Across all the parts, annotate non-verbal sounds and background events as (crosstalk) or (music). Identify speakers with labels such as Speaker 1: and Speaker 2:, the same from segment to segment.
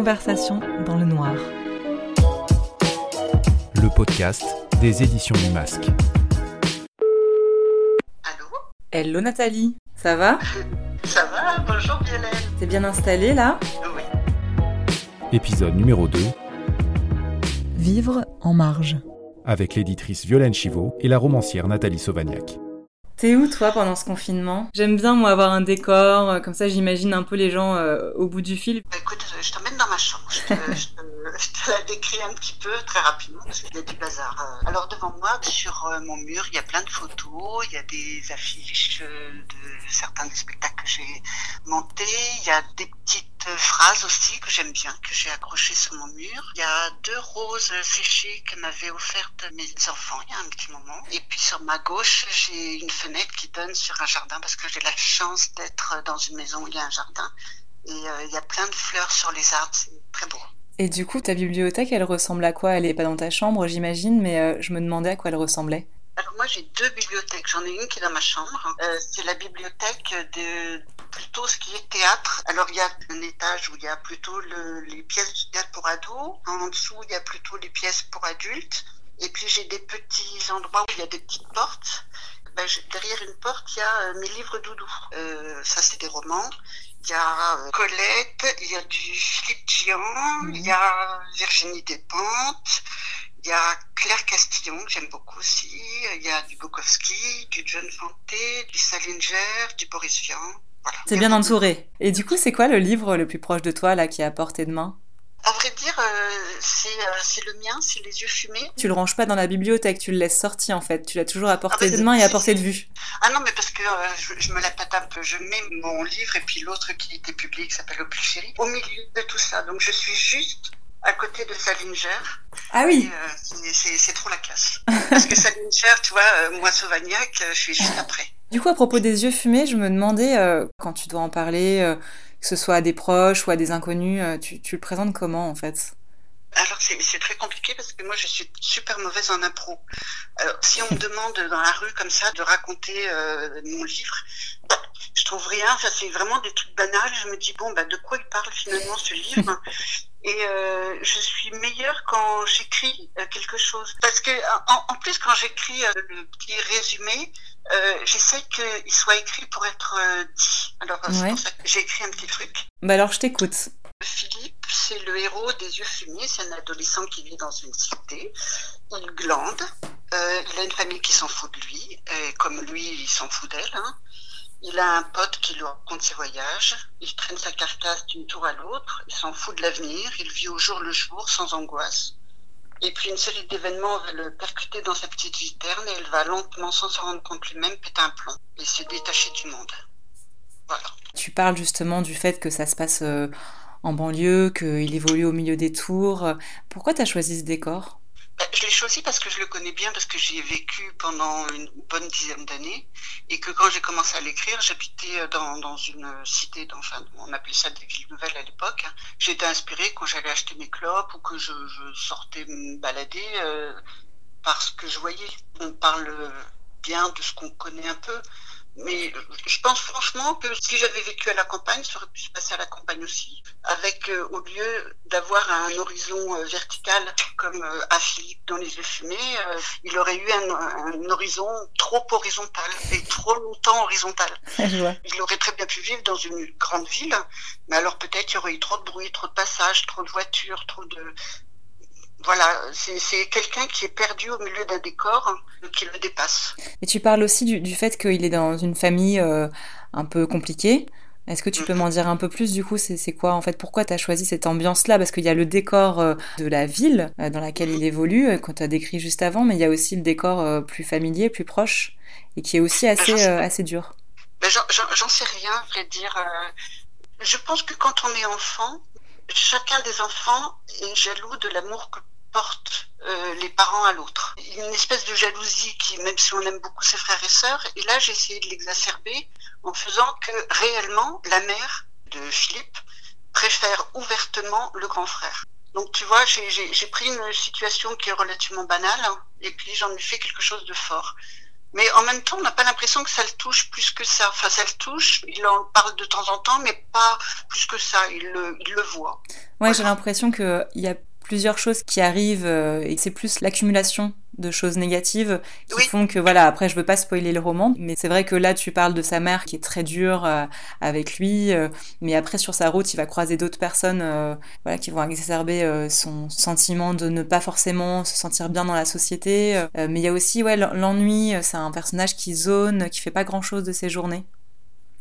Speaker 1: Conversation dans le noir.
Speaker 2: Le podcast des éditions du Masque.
Speaker 3: Allô
Speaker 1: Hello Nathalie, ça va?
Speaker 3: Ça va Bonjour Violaine.
Speaker 1: T'es bien installée là?
Speaker 3: Oui.
Speaker 2: Épisode numéro 2
Speaker 1: Vivre en marge.
Speaker 2: avec l'éditrice Violaine Chivot et la romancière Nathalie Sauvagnac.
Speaker 1: T'es où toi pendant ce confinement? J'aime bien moi avoir un décor, euh, comme ça j'imagine un peu les gens euh, au bout du fil.
Speaker 3: Bah, écoute, je t'emmène dans ma chambre. Je te- je te la décris un petit peu très rapidement parce qu'il y a du bazar. Euh, Alors devant moi, sur euh, mon mur, il y a plein de photos, il y a des affiches de certains des spectacles que j'ai montés, il y a des petites phrases aussi que j'aime bien, que j'ai accrochées sur mon mur. Il y a deux roses séchées que m'avaient offertes mes enfants il y a un petit moment. Et puis sur ma gauche, j'ai une fenêtre qui donne sur un jardin parce que j'ai la chance d'être dans une maison où il y a un jardin. Et euh, il y a plein de fleurs sur les arbres.
Speaker 1: Et du coup ta bibliothèque elle ressemble à quoi? Elle est pas dans ta chambre j'imagine, mais euh, je me demandais à quoi elle ressemblait.
Speaker 3: Alors moi j'ai deux bibliothèques. J'en ai une qui est dans ma chambre. Euh, c'est la bibliothèque de plutôt ce qui est théâtre. Alors il y a un étage où il y a plutôt le- les pièces de théâtre pour ados. En dessous il y a plutôt les pièces pour adultes. Et puis j'ai des petits endroits où il y a des petites portes. Ben, derrière une porte il y a euh, mes livres doudou. Euh, ça c'est des romans. Il y a Colette, il y a du Philippe Gian, il y a Virginie Despentes, il y a Claire Castillon, que j'aime beaucoup aussi. Il y a du Bukowski, du John Fanté, du Salinger, du Boris Vian. Voilà.
Speaker 1: T'es bien entourée. Et du coup c'est quoi le livre le plus proche de toi là qui est à portée de main?
Speaker 3: À vrai dire, euh, c'est euh, c'est le mien, c'est Les Yeux Fumés.
Speaker 1: Tu le ranges pas dans la bibliothèque, tu le laisses sortir en fait. Tu l'as toujours à portée
Speaker 3: Ah bah,
Speaker 1: de main et à portée de vue.
Speaker 3: Ah non, mais parce que euh, je, je me la pète un peu. Je mets mon livre et puis l'autre qui était publié, qui s'appelle Au plus chéri, au milieu de tout ça. Donc je suis juste à côté de Salinger.
Speaker 1: Ah oui
Speaker 3: euh, c'est- trop la classe. Parce que Salinger, tu vois, euh, moi Sauvagnac, euh, je suis juste après.
Speaker 1: Du coup, à propos des yeux fumés, je me demandais, quand tu dois en parler, que ce soit à des proches ou à des inconnus, euh, tu, le présentes comment en fait?
Speaker 3: Alors c'est très compliqué parce que moi je suis super mauvaise en impro. Alors si on me demande dans la rue comme ça de raconter euh, mon livre, je trouve rien. C'est vraiment des trucs banals. Je me dis bon bah de quoi il parle finalement ce livre? Et euh, je suis meilleure quand j'écris euh, quelque chose parce que en, en plus quand j'écris euh, le petit résumé, euh, j'essaie qu'il soit écrit pour être euh, dit. Alors euh, c'est pour ça que j'ai écrit un petit truc.
Speaker 1: Bah alors, je t'écoute.
Speaker 3: Philippe, c'est le héros des yeux fumés. C'est un adolescent qui vit dans une cité. Il glande. Euh, il a une famille qui s'en fout de lui. Et comme lui, il s'en fout d'elle. hein. Il a un pote qui lui raconte ses voyages. Il traîne sa carcasse d'une tour à l'autre. Il s'en fout de l'avenir. Il vit au jour le jour, sans angoisse. Et puis une série d'événements va le percuter dans sa petite vie terne et il va lentement, sans s'en rendre compte lui-même, péter un plomb et se détacher du monde. Voilà.
Speaker 1: Tu parles justement du fait que ça se passe euh, en banlieue, qu'il évolue au milieu des tours. Pourquoi t'as choisi ce décor?
Speaker 3: Ben, Je l'ai choisi parce que je le connais bien, parce que j'y ai vécu pendant une bonne dizaine d'années, et que quand j'ai commencé à l'écrire, j'habitais euh, dans, dans une cité, enfin, on appelait ça des villes nouvelles à l'époque. hein. J'étais inspirée quand j'allais acheter mes clopes ou que je, je sortais me balader euh, parce que je voyais. On parle bien de ce qu'on connaît un peu, mais je pense franchement que si j'avais vécu à la campagne, ça aurait pu se passer à la campagne aussi, avec euh, au lieu d'avoir un horizon euh, vertical comme euh, à Philippe dans les yeux fumés, il aurait eu un, un horizon trop horizontal et trop longtemps horizontal. (laughs) Il aurait très bien pu vivre dans une grande ville, mais alors peut-être il y aurait eu trop de bruit, trop de passages, trop de voitures, trop de voilà, c'est quelqu'un qui est perdu au milieu d'un décor hein, qui le dépasse.
Speaker 1: Et tu parles aussi du, du fait qu'il est dans une famille euh, un peu compliquée. Est-ce que tu peux m'en dire un peu plus du coup C'est quoi en fait Pourquoi tu as choisi cette ambiance-là? Parce qu'il y a le décor euh, de la ville euh, dans laquelle il évolue, euh, qu'on t'a décrit juste avant, mais il y a aussi le décor plus familier, plus proche, et qui est aussi assez, euh, assez dur.
Speaker 3: Ben, j'en- sais rien, à vrai dire. Je pense que quand on est enfant, chacun des enfants est jaloux de l'amour que portent euh, les parents à l'autre. Une espèce de jalousie qui, même si on aime beaucoup ses frères et sœurs, et là j'ai essayé de l'exacerber en faisant que réellement la mère de Philippe préfère ouvertement le grand frère. Donc tu vois, j'ai- pris une situation qui est relativement banale hein, et puis j'en ai fait quelque chose de fort. Mais en même temps, on n'a pas l'impression que ça le touche plus que ça. Enfin, ça le touche, il en parle de temps en temps, mais pas plus que ça. Il le, il le voit.
Speaker 1: Ouais, j'ai l'impression qu'il y a plusieurs choses qui arrivent euh, et c'est plus l'accumulation de choses négatives qui font que voilà après je veux pas spoiler le roman mais c'est vrai que là tu parles de sa mère qui est très dure euh, avec lui euh, mais après sur sa route il va croiser d'autres personnes voilà qui vont exacerber son sentiment de ne pas forcément se sentir bien dans la société mais il y a aussi ouais l'ennui c'est un personnage qui zone qui fait pas grand chose de ses journées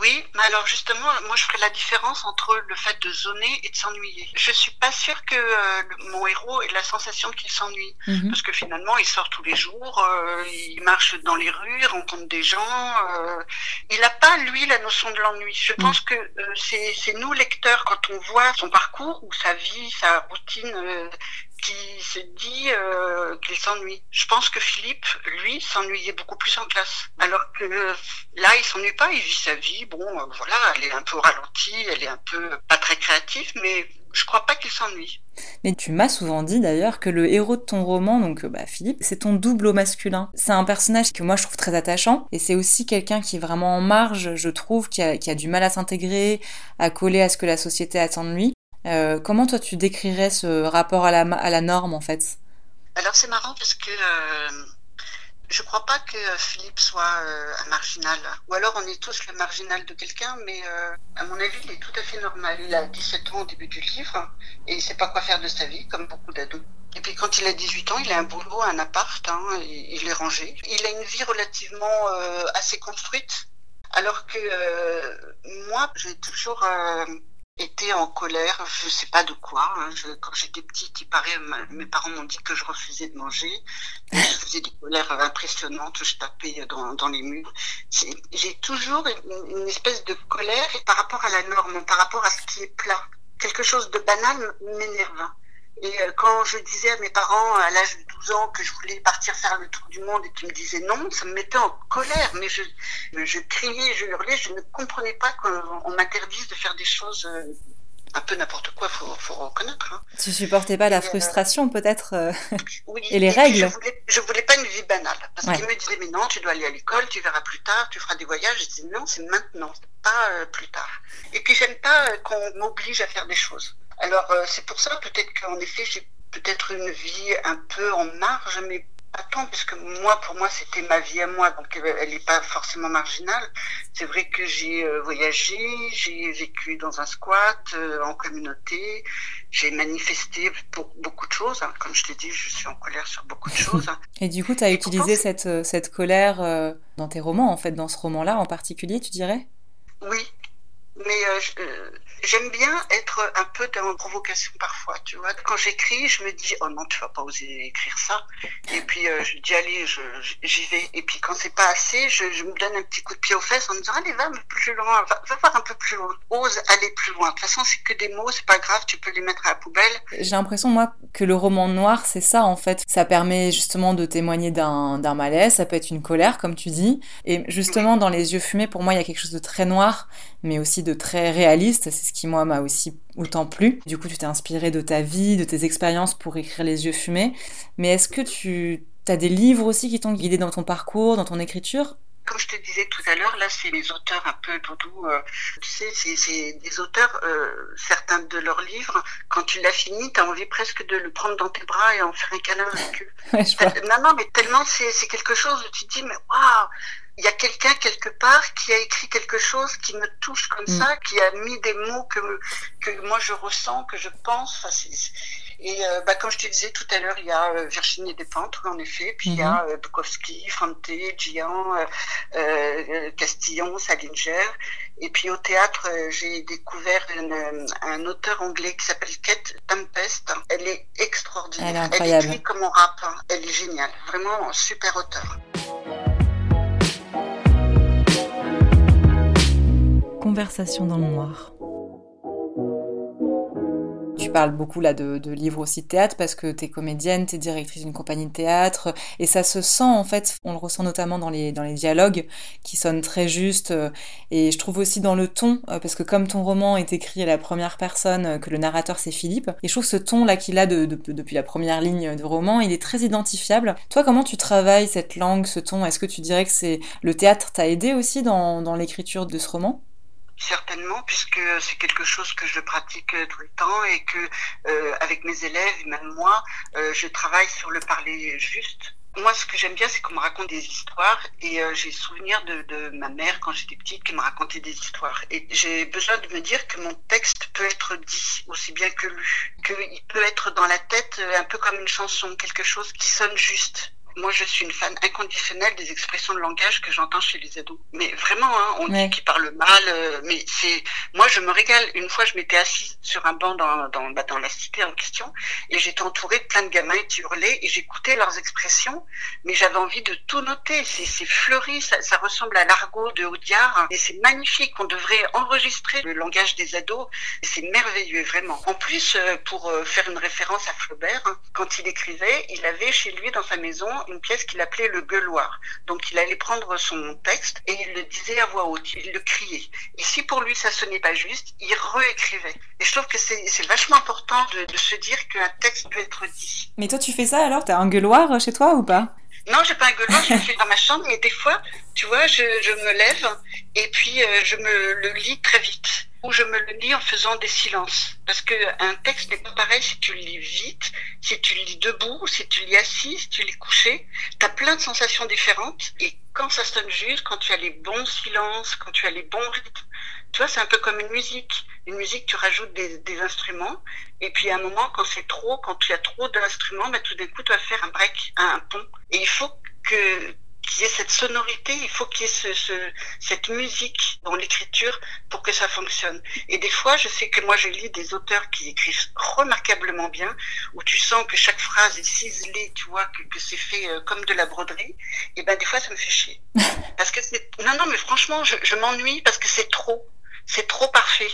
Speaker 3: oui, mais alors justement, moi je ferais la différence entre le fait de zoner et de s'ennuyer. Je suis pas sûre que euh, mon héros ait la sensation qu'il s'ennuie, mhm. parce que finalement il sort tous les jours, euh, il marche dans les rues, il rencontre des gens. Euh, il n'a pas lui la notion de l'ennui. Je mhm. pense que c'est nous lecteurs quand on voit son parcours ou sa vie, sa routine qui se dit euh, qu'il s'ennuie. Je pense que Philippe, lui, s'ennuyait beaucoup plus en classe. Alors que là, il s'ennuie pas, il vit sa vie. Bon, euh, voilà, elle est un peu ralentie, elle est un peu pas très créative, mais je crois pas qu'il s'ennuie.
Speaker 1: Mais tu m'as souvent dit d'ailleurs que le héros de ton roman, donc bah, Philippe, c'est ton double au masculin. C'est un personnage que moi je trouve très attachant et c'est aussi quelqu'un qui est vraiment en marge, je trouve, qui a, qui a du mal à s'intégrer, à coller à ce que la société attend de lui. Euh, comment toi tu décrirais ce rapport à la, à la norme en fait?
Speaker 3: Alors c'est marrant parce que euh, je crois pas que Philippe soit euh, un marginal. Ou alors on est tous le marginal de quelqu'un, mais à mon avis il est tout à fait normal. Il a 17 ans au début du livre et il sait pas quoi faire de sa vie comme beaucoup d'ados. Et puis quand il a 18 ans, il a un boulot, un appart, hein, il est rangé. Il a une vie relativement assez construite. Alors que moi, j'ai toujours était en colère, je sais pas de quoi. Hein. quand j'étais petite, il paraît, mes parents m'ont dit que je refusais de manger. Je (laughs) faisais des colères impressionnantes, je tapais dans, dans les murs. J'ai toujours une, une, espèce de colère par rapport à la norme, par rapport à ce qui est plat. Quelque chose de banal m'énerve. Et euh, quand je disais à mes parents à l'âge de 12 ans que je voulais partir faire le tour du monde et qu'ils me disaient non, ça me mettait en colère. Mais je, je criais, je hurlais, je ne comprenais pas qu'on m'interdise de faire des choses euh, un peu n'importe quoi, faut, faut reconnaître. Hein.
Speaker 1: Tu supportais pas la euh, frustration peut-être (laughs) oui, et les règles.
Speaker 3: Je voulais, je voulais pas une vie banale parce qu'ils me disaient mais non, tu dois aller à l'école, tu verras plus tard, tu feras des voyages. Je disais non, c'est maintenant, pas plus tard. Et puis j'aime pas qu'on m'oblige à faire des choses. Alors euh, c'est pour ça peut-être qu'en effet j'ai peut-être une vie un peu en marge, mais pas tant, parce que moi, pour moi, c'était ma vie à moi, donc euh, elle n'est pas forcément marginale. C'est vrai que j'ai euh, voyagé, j'ai vécu dans un squat, en communauté, j'ai manifesté pour beaucoup de choses. Hein. Comme je t'ai dit, je suis en colère sur beaucoup de (laughs) choses.
Speaker 1: Et du coup, tu as utilisé cette, cette colère dans tes romans, en fait, dans ce roman-là en particulier, tu dirais?
Speaker 3: Oui, mais J'aime bien être un peu dans provocation parfois, tu vois. Quand j'écris, je me dis, oh non, tu vas pas oser écrire ça. Et puis, euh, je dis, allez, j'y vais. Et puis, quand c'est pas assez, je, je, me donne un petit coup de pied aux fesses en me disant, allez, va plus loin, va, va voir un peu plus loin. Ose aller plus loin. De toute façon, c'est que des mots, c'est pas grave, tu peux les mettre à la poubelle.
Speaker 1: J'ai l'impression, moi, que le roman noir, c'est ça, en fait. Ça permet justement de témoigner d'un malaise, ça peut être une colère, comme tu dis. Et justement, dans Les yeux fumés, pour moi, il y a quelque chose de très noir, mais aussi de très réaliste. C'est ce qui, moi, m'a aussi autant plu. Du coup, tu t'es inspiré de ta vie, de tes expériences pour écrire Les yeux fumés. Mais est-ce que tu as des livres aussi qui t'ont guidé dans ton parcours, dans ton écriture?
Speaker 3: Comme je te disais tout à l'heure, là, c'est les auteurs un peu doudou. Euh, tu sais, c'est des auteurs, euh, certains de leurs livres, quand tu l'as fini, tu as envie presque de le prendre dans tes bras et en faire un câlin avec (laughs) eux. non, non, mais tellement c'est quelque chose où tu te dis, mais waouh il y a quelqu'un quelque part qui a écrit quelque chose qui me touche comme mm. ça, qui a mis des mots que, que moi je ressens, que je pense. Enfin, et euh, bah, comme je te disais tout à l'heure, il y a euh, Virginie Despentes, en effet, puis il y a mm-hmm. euh, Bukowski, Fante, Gian, euh, Castillon, Salinger. Et puis au théâtre, j'ai découvert un auteur anglais qui s'appelle Kate Tempest. Elle est extraordinaire. Elle, est écrit comme on rap. Hein. Elle est géniale. Vraiment super auteur.
Speaker 1: Conversation dans le noir. tu parles beaucoup là de, livres aussi de théâtre parce que tu es comédienne, tu es directrice d'une compagnie de théâtre et ça se sent en fait, on le ressent notamment dans les, dans les dialogues qui sonnent très justes et je trouve aussi dans le ton parce que comme ton roman est écrit à la première personne, que le narrateur c'est Philippe, et je trouve ce ton là qu'il a de, depuis la première ligne de roman, il est très identifiable. Toi, comment tu travailles cette langue, ce ton? Est-ce que tu dirais que c'est le théâtre t'a aidé aussi dans, dans l'écriture de ce roman?
Speaker 3: Certainement, puisque c'est quelque chose que je pratique euh, tout le temps et que euh, avec mes élèves, même moi, euh, je travaille sur le parler juste. Moi, ce que j'aime bien, c'est qu'on me raconte des histoires et euh, j'ai souvenir de, de, ma mère quand j'étais petite qui me racontait des histoires. Et j'ai besoin de me dire que mon texte peut être dit aussi bien que lu, qu'il peut être dans la tête un peu comme une chanson, quelque chose qui sonne juste moi, je suis une fan inconditionnelle des expressions de langage que j'entends chez les ados. Mais vraiment, hein, on dit qu'ils parlent mal, euh, mais c'est, moi, je me régale. Une fois, je m'étais assise sur un banc dans, dans, bah, dans la cité en question, et j'étais entourée de plein de gamins qui hurlaient, et j'écoutais leurs expressions, mais j'avais envie de tout noter. C'est fleuri, ça, ça, ressemble à l'argot de Audiard, et c'est magnifique. On devrait enregistrer le langage des ados, c'est merveilleux, vraiment. En plus, euh, pour euh, faire une référence à Flaubert, hein, quand il écrivait, il avait chez lui dans sa maison une pièce qu'il appelait le gueuloir. Donc il allait prendre son texte et il le disait à voix haute, il le criait. Et si pour lui ça sonnait pas juste, il réécrivait. Et je trouve que c'est vachement important de, de se dire qu'un texte peut être dit.
Speaker 1: Mais toi tu fais ça alors? T'as un gueuloir chez toi ou pas?
Speaker 3: Non, j'ai pas un gueuloir, je le fais dans ma chambre, mais des fois, tu vois, je, je me lève et puis euh, je me le lis très vite ou je me le lis en faisant des silences. Parce que un texte n'est pas pareil si tu le lis vite, si tu le lis debout, si tu le lis assis, si tu le lis couché. Tu as plein de sensations différentes. Et quand ça sonne juste, quand tu as les bons silences, quand tu as les bons rythmes, tu vois, c'est un peu comme une musique. Une musique, tu rajoutes des, des instruments. Et puis à un moment, quand c'est trop, quand tu as trop d'instruments, bah, tout d'un coup, tu vas faire un break, un pont. Et il faut que qu'il y ait cette sonorité, il faut qu'il y ait ce, ce, cette musique dans l'écriture pour que ça fonctionne. Et des fois, je sais que moi, je lis des auteurs qui écrivent remarquablement bien, où tu sens que chaque phrase est ciselée, tu vois, que, que c'est fait euh, comme de la broderie. Et ben des fois, ça me fait chier. (laughs) Parce que c'est... Non, non, mais franchement, je, je m'ennuie parce que c'est trop c'est trop parfait.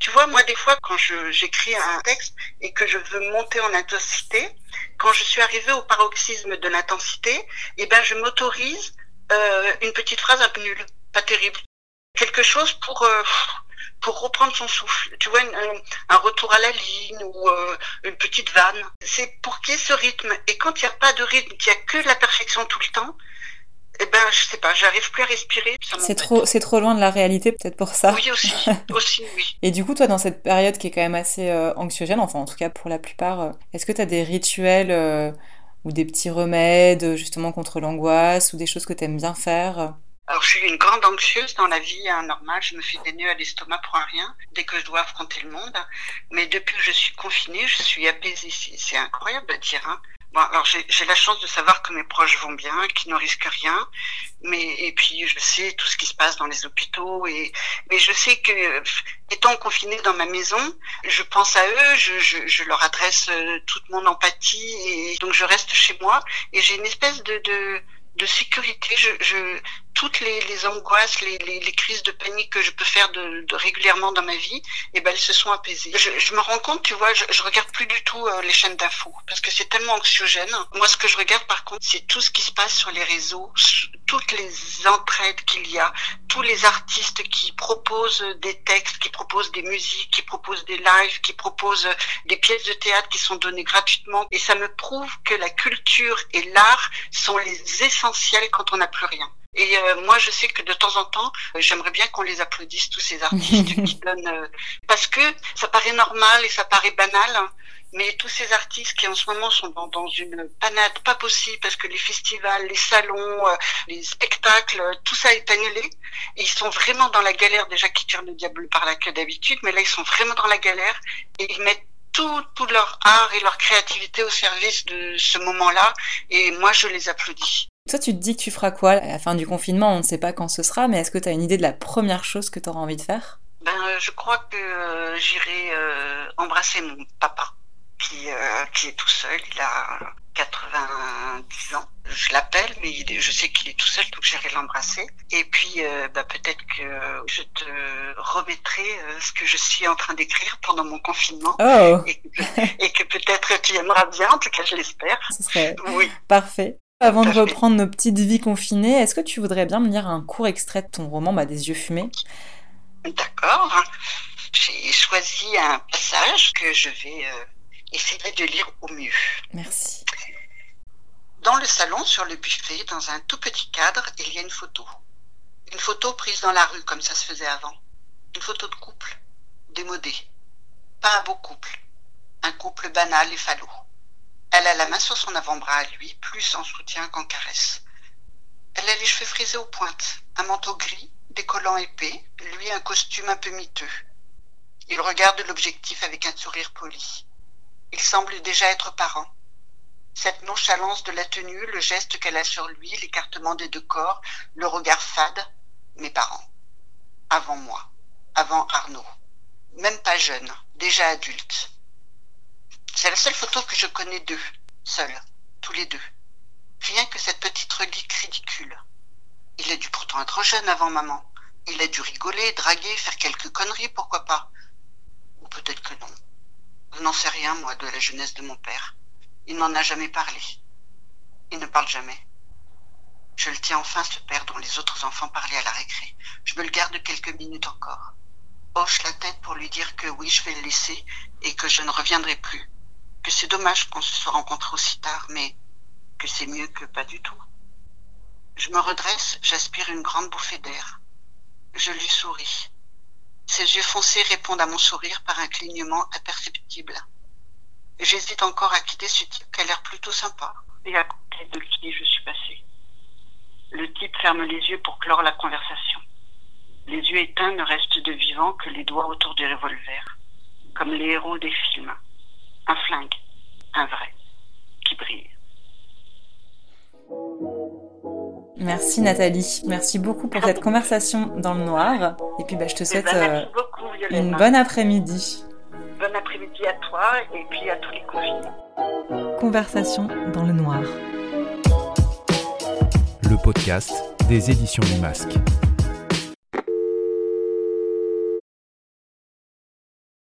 Speaker 3: Tu vois, moi, des fois, quand j'écris un texte et que je veux monter en intensité, quand je suis arrivée au paroxysme de l'intensité, eh ben, je m'autorise euh, une petite phrase un peu nulle, pas terrible. Quelque chose pour, euh, reprendre son souffle. Tu vois, un, retour à la ligne ou euh, une petite vanne. C'est pour qu'il y ait ce rythme. Et quand il n'y a pas de rythme, qu'il n'y a que la perfection tout le temps, eh ben, je sais pas, j'arrive plus à respirer.
Speaker 1: C'est trop, c'est trop loin de la réalité, peut-être pour ça.
Speaker 3: Oui, aussi, (laughs) aussi, oui.
Speaker 1: Et du coup, toi, dans cette période qui est quand même assez euh, anxiogène, enfin, en tout cas pour la plupart, euh, est-ce que tu as des rituels euh, ou des petits remèdes, justement, contre l'angoisse ou des choses que tu aimes bien faire
Speaker 3: alors, je suis une grande anxieuse dans la vie hein, normale. Je me fais des nœuds à l'estomac pour un rien dès que je dois affronter le monde. Mais depuis que je suis confinée, je suis apaisée. C'est incroyable à dire. Hein. Alors j'ai la chance de savoir que mes proches vont bien, qu'ils ne risquent rien, mais et puis je sais tout ce qui se passe dans les hôpitaux et mais je sais que étant confinée dans ma maison, je pense à eux, je, je, je leur adresse euh, toute mon empathie et donc je reste chez moi et j'ai une espèce de, de de sécurité. Je, je, toutes les, les angoisses, les, les, les, crises de panique que je peux faire de, de régulièrement dans ma vie, eh ben, elles se sont apaisées. Je, je me rends compte, tu vois, je, je regarde plus du tout euh, les chaînes d'infos parce que c'est tellement anxiogène. Moi, ce que je regarde, par contre, c'est tout ce qui se passe sur les réseaux, toutes les entraides qu'il y a, tous les artistes qui proposent des textes, qui proposent des musiques, qui proposent des lives, qui proposent des pièces de théâtre qui sont données gratuitement. Et ça me prouve que la culture et l'art sont les essentiels quand on n'a plus rien. Et euh, moi, je sais que de temps en temps, euh, j'aimerais bien qu'on les applaudisse, tous ces artistes (laughs) qui donnent... Euh, parce que ça paraît normal et ça paraît banal, hein, mais tous ces artistes qui en ce moment sont dans, dans, une panade pas possible parce que les festivals, les salons, les spectacles, tout ça est annulé. Et ils sont vraiment dans la galère, déjà qui tirent le diable par la queue d'habitude, mais là, ils sont vraiment dans la galère et ils mettent tout, tout leur art et leur créativité au service de ce moment-là. Et moi, je les applaudis.
Speaker 1: Toi, tu te dis que tu feras quoi à la fin du confinement? On ne sait pas quand ce sera, mais est-ce que tu as une idée de la première chose que tu auras envie de faire?
Speaker 3: Ben, euh, Je crois que euh, j'irai euh, embrasser mon papa, qui, euh, qui est tout seul. Il a 90 ans. Je l'appelle, mais je sais qu'il est tout seul, donc j'irai l'embrasser. Et puis, bah, peut-être que je te remettrai ce que je suis en train d'écrire pendant mon confinement.
Speaker 1: Oh.
Speaker 3: Et que, et que peut-être tu aimeras bien, en tout cas je l'espère.
Speaker 1: Ce serait
Speaker 3: Oui.
Speaker 1: parfait. Avant de reprendre nos petites vies confinées, est-ce que tu voudrais bien me lire un court extrait de ton roman bah, Des yeux fumés?
Speaker 3: D'accord. J'ai choisi un passage que je vais euh, essayer de lire au mieux.
Speaker 1: Merci.
Speaker 3: Dans le salon, sur le buffet, dans un tout petit cadre, il y a une photo. Une photo prise dans la rue, comme ça se faisait avant. Une photo de couple, démodé. Pas un beau couple. Un couple banal et falot. Elle a la main sur son avant-bras à lui, plus en soutien qu'en caresse. Elle a les cheveux frisés aux pointes, un manteau gris, décollant épais, lui un costume un peu miteux. Il regarde l'objectif avec un sourire poli. Il semble déjà être parent. Cette nonchalance de la tenue, le geste qu'elle a sur lui, l'écartement des deux corps, le regard fade, mes parents. Avant moi, avant Arnaud. Même pas jeune, déjà adulte. C'est la seule photo que je connais d'eux, seuls, tous les deux. Rien que cette petite relique ridicule. Il a dû pourtant être jeune avant maman. Il a dû rigoler, draguer, faire quelques conneries, pourquoi pas. Ou peut-être que non. Je n'en sais rien, moi, de la jeunesse de mon père. Il n'en a jamais parlé. Il ne parle jamais. Je le tiens enfin, ce père dont les autres enfants parlaient à la récré. Je me le garde quelques minutes encore. Hoche la tête pour lui dire que oui, je vais le laisser et que je ne reviendrai plus. Que c'est dommage qu'on se soit rencontrés aussi tard, mais que c'est mieux que pas du tout. Je me redresse, j'aspire une grande bouffée d'air. Je lui souris. Ses yeux foncés répondent à mon sourire par un clignement imperceptible. J'hésite encore à quitter ce type qui a l'air plutôt sympa et à côté de qui je suis passée. Le type ferme les yeux pour clore la conversation. Les yeux éteints ne restent de vivants que les doigts autour du revolver, comme les héros des films. Un flingue, un vrai, qui brille.
Speaker 1: Merci Nathalie. Merci beaucoup pour cette conversation dans le noir. Et puis bah, je te
Speaker 3: Eh
Speaker 1: souhaite
Speaker 3: ben,
Speaker 1: euh, une bonne après-midi.
Speaker 3: Bon après-midi à toi et puis à tous les confinés.
Speaker 1: Conversation dans le noir.
Speaker 2: Le podcast des éditions du Masque.